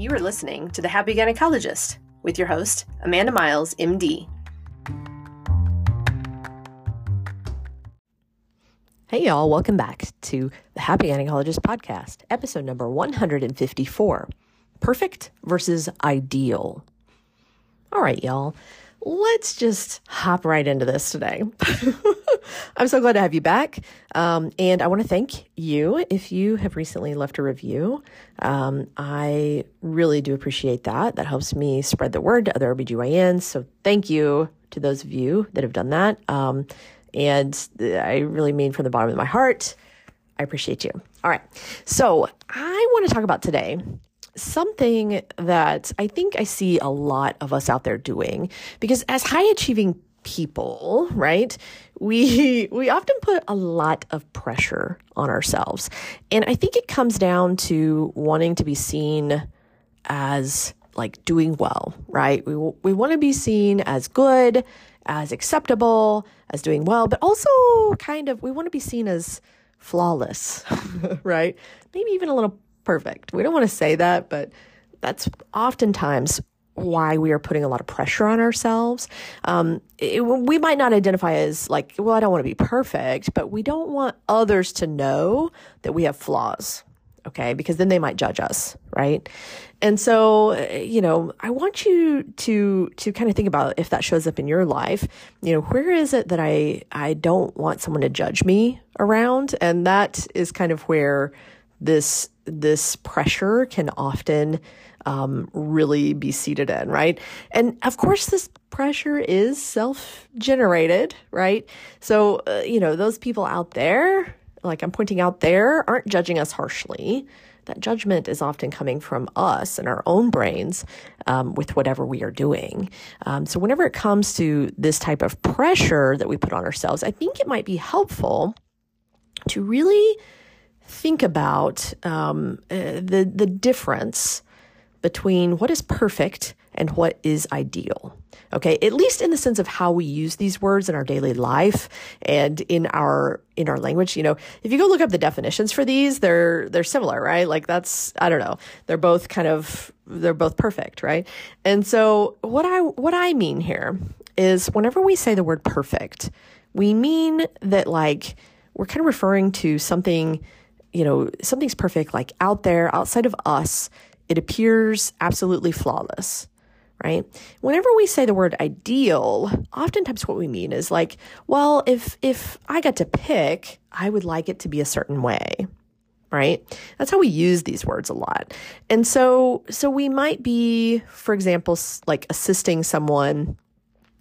You are listening to The Happy Gynecologist with your host, Amanda Miles, MD. Hey, y'all, welcome back to the Happy Gynecologist podcast, episode number 154 Perfect versus Ideal. All right, y'all, let's just hop right into this today. I'm so glad to have you back. Um, and I want to thank you if you have recently left a review. Um, I really do appreciate that. That helps me spread the word to other OBGYNs. So thank you to those of you that have done that. Um, and I really mean from the bottom of my heart, I appreciate you. All right. So I want to talk about today something that I think I see a lot of us out there doing because as high achieving people, right? We we often put a lot of pressure on ourselves. And I think it comes down to wanting to be seen as like doing well, right? We we want to be seen as good, as acceptable, as doing well, but also kind of we want to be seen as flawless, right? Maybe even a little perfect. We don't want to say that, but that's oftentimes why we are putting a lot of pressure on ourselves. Um, it, we might not identify as like, well, I don't want to be perfect, but we don't want others to know that we have flaws. Okay, because then they might judge us, right? And so, you know, I want you to to kind of think about if that shows up in your life. You know, where is it that I I don't want someone to judge me around, and that is kind of where this this pressure can often um, really be seated in, right? And of course, this pressure is self generated, right? So, uh, you know, those people out there, like I'm pointing out there, aren't judging us harshly. That judgment is often coming from us and our own brains um, with whatever we are doing. Um, so, whenever it comes to this type of pressure that we put on ourselves, I think it might be helpful to really think about um, uh, the the difference between what is perfect and what is ideal. Okay, at least in the sense of how we use these words in our daily life and in our in our language. You know, if you go look up the definitions for these, they're they're similar, right? Like that's I don't know. They're both kind of they're both perfect, right? And so what I what I mean here is whenever we say the word perfect, we mean that like we're kind of referring to something, you know, something's perfect like out there outside of us it appears absolutely flawless, right? Whenever we say the word ideal, oftentimes what we mean is like, well, if if I got to pick, I would like it to be a certain way, right? That's how we use these words a lot. And so so we might be for example like assisting someone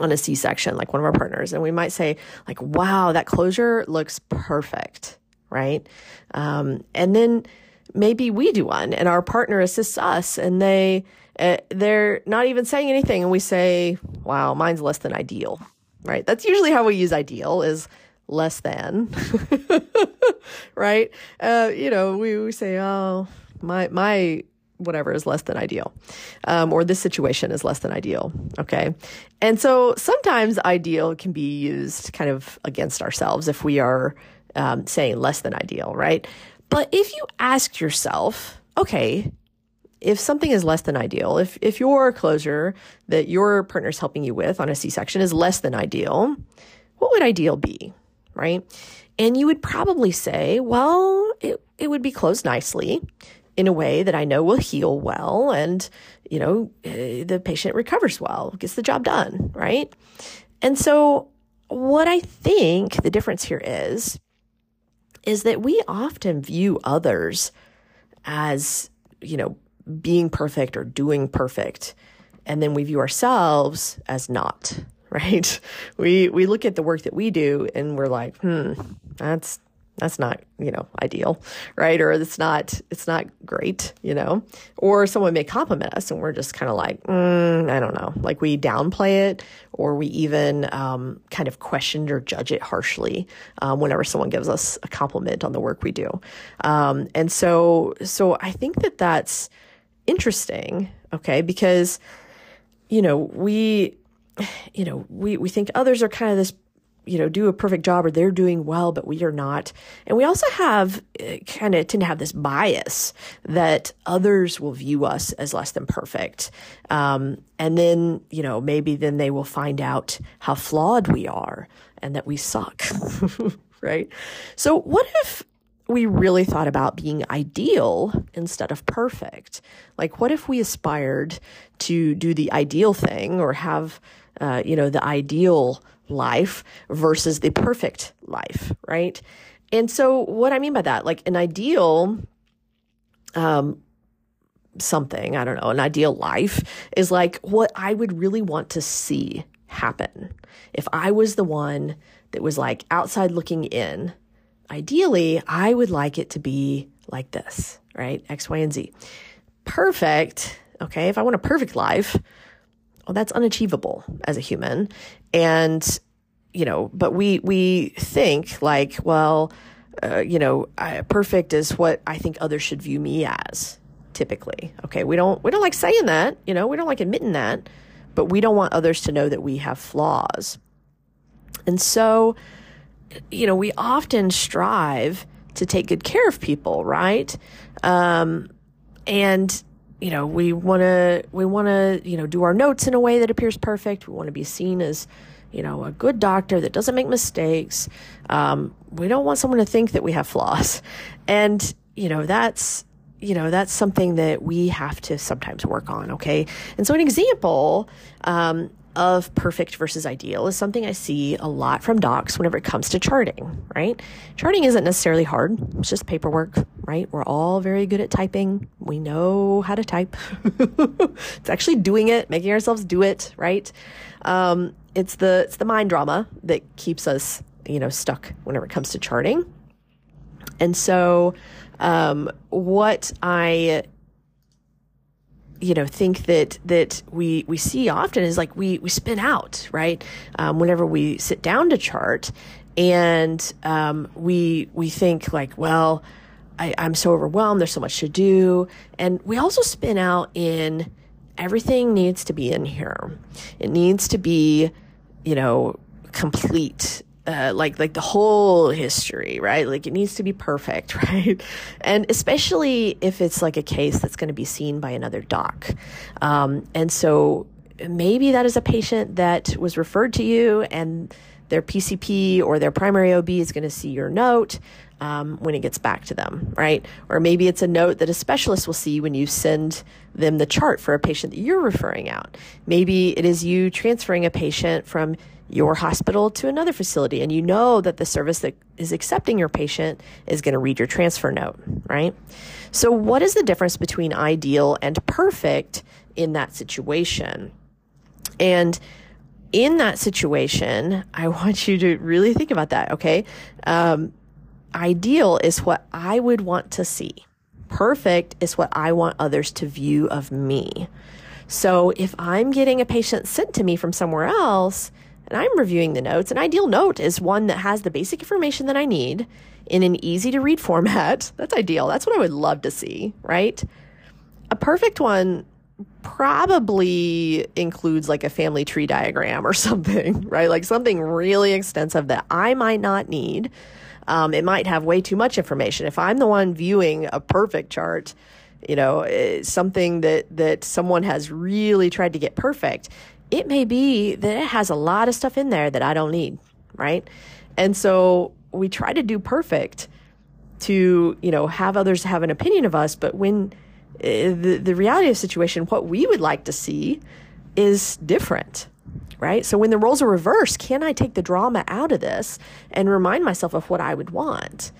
on a C-section like one of our partners and we might say like, "Wow, that closure looks perfect." Right? Um, and then maybe we do one and our partner assists us and they uh, they're not even saying anything and we say wow mine's less than ideal right? That's usually how we use ideal is less than right? Uh, you know we, we say oh my my whatever is less than ideal um, or this situation is less than ideal okay? And so sometimes ideal can be used kind of against ourselves if we are um, saying less than ideal right but if you ask yourself, okay, if something is less than ideal, if if your closure that your partner's helping you with on a C-section is less than ideal, what would ideal be, right? And you would probably say, well, it, it would be closed nicely in a way that I know will heal well and, you know, uh, the patient recovers well, gets the job done, right? And so what I think the difference here is is that we often view others as, you know, being perfect or doing perfect. And then we view ourselves as not, right? We we look at the work that we do and we're like, hmm, that's that's not you know ideal right? Or it's not it's not great you know? Or someone may compliment us and we're just kind of like mm, i don't know. Like we downplay it or we even um, kind of question or judge it harshly um, whenever someone gives us a compliment on the work we do. Um, and so so i think that that's interesting okay? Because you know we you know we we think others are kind of this you know, do a perfect job or they're doing well, but we are not. And we also have uh, kind of tend to have this bias that others will view us as less than perfect. Um, and then, you know, maybe then they will find out how flawed we are and that we suck. right. So what if we really thought about being ideal instead of perfect? Like, what if we aspired to do the ideal thing or have, uh, you know, the ideal life versus the perfect life, right? And so, what I mean by that, like an ideal, um, something, I don't know, an ideal life is like what I would really want to see happen. If I was the one that was like outside looking in, ideally, I would like it to be like this, right? X, Y, and Z. Perfect. Okay. If I want a perfect life, well, that's unachievable as a human. And, you know, but we, we think like, well, uh, you know, I, perfect is what I think others should view me as typically. Okay. We don't, we don't like saying that, you know, we don't like admitting that, but we don't want others to know that we have flaws. And so, you know, we often strive to take good care of people, right? Um, and you know, we want to we want to you know do our notes in a way that appears perfect. We want to be seen as you know a good doctor that doesn't make mistakes. Um, we don't want someone to think that we have flaws, and you know that's you know that's something that we have to sometimes work on. Okay, and so an example. Um, of perfect versus ideal is something I see a lot from docs whenever it comes to charting, right? Charting isn't necessarily hard, it's just paperwork, right? We're all very good at typing. We know how to type. it's actually doing it, making ourselves do it, right? Um, it's the it's the mind drama that keeps us, you know, stuck whenever it comes to charting. And so um, what I you know think that that we we see often is like we we spin out right? Um, whenever we sit down to chart and um, we we think like well I, I'm so overwhelmed there's so much to do. And we also spin out in everything needs to be in here. It needs to be you know complete uh, like like the whole history, right? Like it needs to be perfect, right? And especially if it's like a case that's going to be seen by another doc. Um, and so maybe that is a patient that was referred to you, and their PCP or their primary OB is going to see your note. Um, when it gets back to them, right? Or maybe it's a note that a specialist will see when you send them the chart for a patient that you're referring out. Maybe it is you transferring a patient from your hospital to another facility and you know that the service that is accepting your patient is going to read your transfer note, right? So, what is the difference between ideal and perfect in that situation? And in that situation, I want you to really think about that, okay? Um, ideal is what I would want to see. Perfect is what I want others to view of me. So if I'm getting a patient sent to me from somewhere else, and I'm reviewing the notes. An ideal note is one that has the basic information that I need in an easy to read format. That's ideal. That's what I would love to see, right? A perfect one probably includes like a family tree diagram or something, right? Like something really extensive that I might not need. Um, it might have way too much information. If I'm the one viewing a perfect chart, you know, eh, something that that someone has really tried to get perfect, it may be that it has a lot of stuff in there that I don't need, right? And so we try to do perfect to, you know, have others have an opinion of us, but when uh, the, the reality of the situation, what we would like to see is different, right? So when the roles are reversed, can I take the drama out of this and remind myself of what I would want?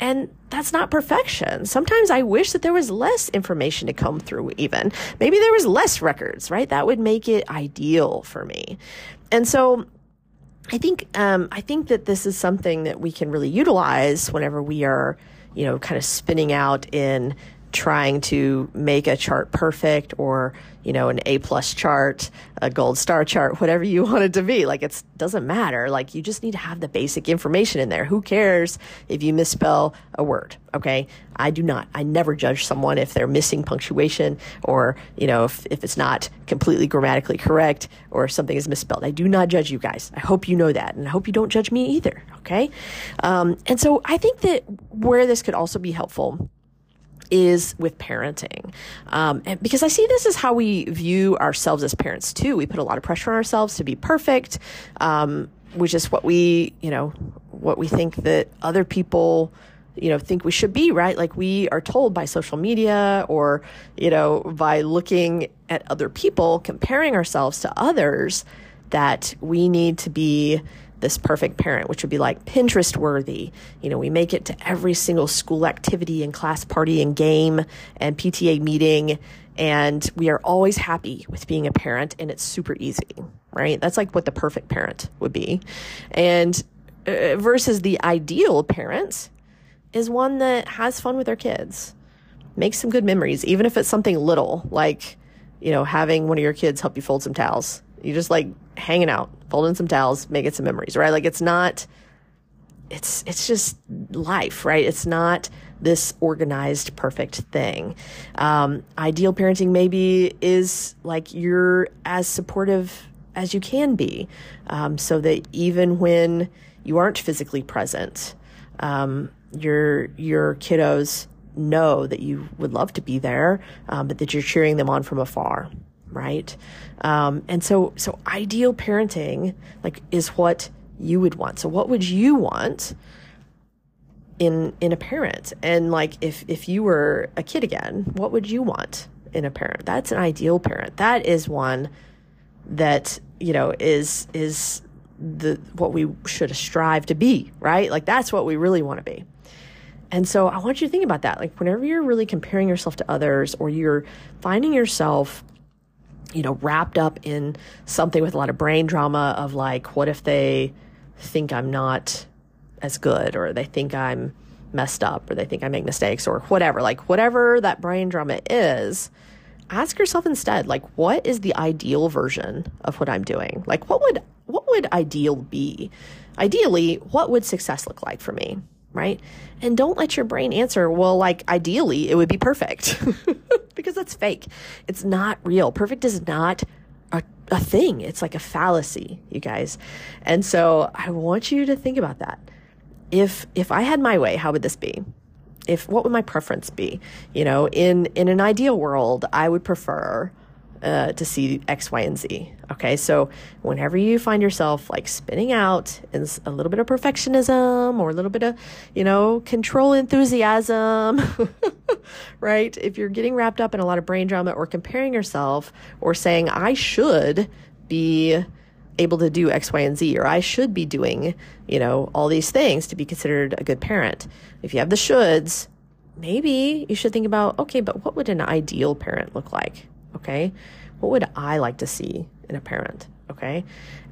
And that's not perfection. Sometimes I wish that there was less information to come through, even. Maybe there was less records, right? That would make it ideal for me. And so I think, um, I think that this is something that we can really utilize whenever we are, you know, kind of spinning out in trying to make a chart perfect or you know an a plus chart a gold star chart whatever you want it to be. Like it doesn't matter. Like you just need to have the basic information in there. Who cares if you misspell a word okay? I do not. I never judge someone if they're missing punctuation or you know if, if it's not completely grammatically correct or something is misspelled. I do not judge you guys. I hope you know that and i hope you don't judge me either okay? Um, and so i think that where this could also be helpful is with parenting. Um, because I see this as how we view ourselves as parents too. We put a lot of pressure on ourselves to be perfect, um, which is what we, you know, what we think that other people you know think we should be right like we are told by social media or you know by looking at other people comparing ourselves to others that we need to be this perfect parent, which would be like Pinterest worthy. You know, we make it to every single school activity and class party and game and PTA meeting. And we are always happy with being a parent, and it's super easy, right? That's like what the perfect parent would be. And uh, versus the ideal parent is one that has fun with their kids, makes some good memories, even if it's something little, like, you know, having one of your kids help you fold some towels you just like hanging out, folding some towels, making some memories, right? Like it's not it's it's just life, right? It's not this organized, perfect thing. Um, ideal parenting maybe is like you're as supportive as you can be, um, so that even when you aren't physically present, um, your your kiddos know that you would love to be there, um, but that you're cheering them on from afar right? Um, and so, so ideal parenting like is what you would want. So, what would you want in in a parent? And like, if if you were a kid again, what would you want in a parent? That's an ideal parent. That is one that you know is is the what we should strive to be, right? Like that's what we really want to be. And so I want you to think about that. Like whenever you're really comparing yourself to others or you're finding yourself you know, wrapped up in something with a lot of brain drama of like, what if they think I'm not as good or they think I'm messed up or they think I make mistakes or whatever, like whatever that brain drama is, ask yourself instead, like, what is the ideal version of what I'm doing? Like, what would, what would ideal be? Ideally, what would success look like for me? Right. And don't let your brain answer, well, like, ideally, it would be perfect. because that's fake. It's not real. Perfect is not a, a thing. It's like a fallacy, you guys. And so I want you to think about that. If if I had my way, how would this be? If what would my preference be? You know, in in an ideal world, I would prefer uh, to see X, Y, and Z. Okay, so whenever you find yourself like spinning out in a little bit of perfectionism or a little bit of, you know, control enthusiasm, right? If you're getting wrapped up in a lot of brain drama or comparing yourself or saying, I should be able to do X, Y, and Z, or I should be doing, you know, all these things to be considered a good parent. If you have the shoulds, maybe you should think about, okay, but what would an ideal parent look like? Okay. What would I like to see in a parent? Okay.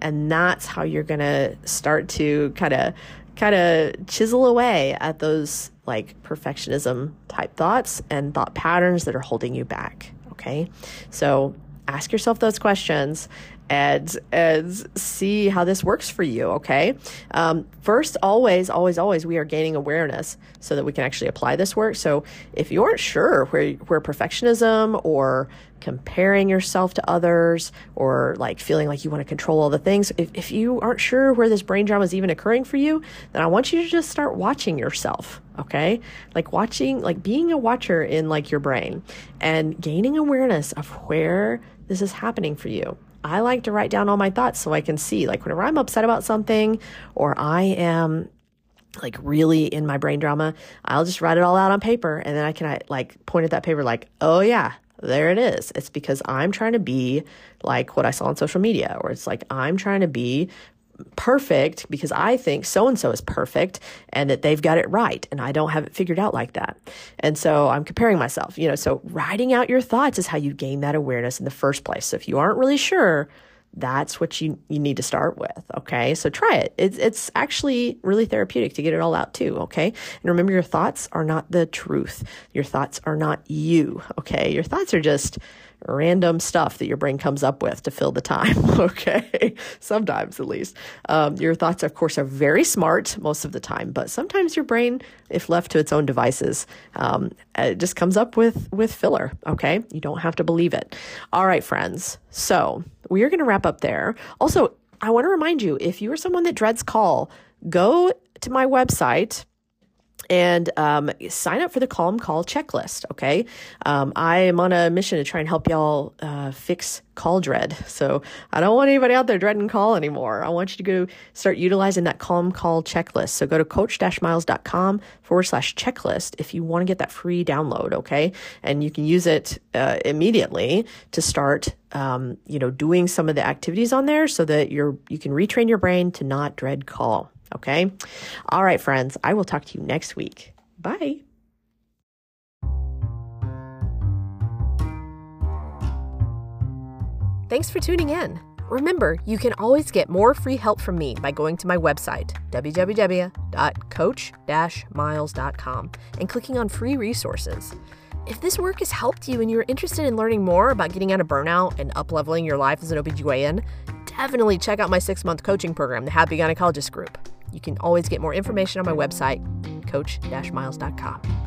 And that's how you're going to start to kind of, kind of chisel away at those like perfectionism type thoughts and thought patterns that are holding you back. Okay. So ask yourself those questions and and see how this works for you okay? Um, first always always always we are gaining awareness so that we can actually apply this work. So if you aren't sure where where perfectionism or comparing yourself to others or like feeling like you want to control all the things if, if you aren't sure where this brain drama is even occurring for you then i want you to just start watching yourself okay? Like watching like being a watcher in like your brain and gaining awareness of where this is happening for you I like to write down all my thoughts so I can see, like, whenever I'm upset about something or I am like really in my brain drama, I'll just write it all out on paper and then I can like point at that paper, like, oh yeah, there it is. It's because I'm trying to be like what I saw on social media, or it's like I'm trying to be perfect because I think so and so is perfect and that they've got it right and I don't have it figured out like that. And so I'm comparing myself, you know, so writing out your thoughts is how you gain that awareness in the first place. So if you aren't really sure, that's what you, you need to start with. Okay. So try it. It's, it's actually really therapeutic to get it all out too. Okay. And remember, your thoughts are not the truth. Your thoughts are not you. Okay. Your thoughts are just random stuff that your brain comes up with to fill the time. Okay. sometimes at least. Um, your thoughts, of course, are very smart most of the time, but sometimes your brain, if left to its own devices, um, it just comes up with, with filler. Okay. You don't have to believe it. All right, friends. So we are going to wrap up there. Also, I want to remind you if you are someone that dreads call, go to my website and um, sign up for the Calm Call checklist. Okay. Um, I am on a mission to try and help y'all uh, fix call dread. So I don't want anybody out there dreading call anymore. I want you to go start utilizing that Calm Call checklist. So go to coach-miles.com forward slash checklist if you want to get that free download. Okay. And you can use it uh, immediately to start, um, you know, doing some of the activities on there so that you're, you can retrain your brain to not dread call. Okay. All right, friends. I will talk to you next week. Bye. Thanks for tuning in. Remember, you can always get more free help from me by going to my website, www.coach-miles.com, and clicking on free resources. If this work has helped you and you're interested in learning more about getting out of burnout and upleveling your life as an OBGYN, definitely check out my six month coaching program, the Happy Gynecologist Group. You can always get more information on my website, coach-miles.com.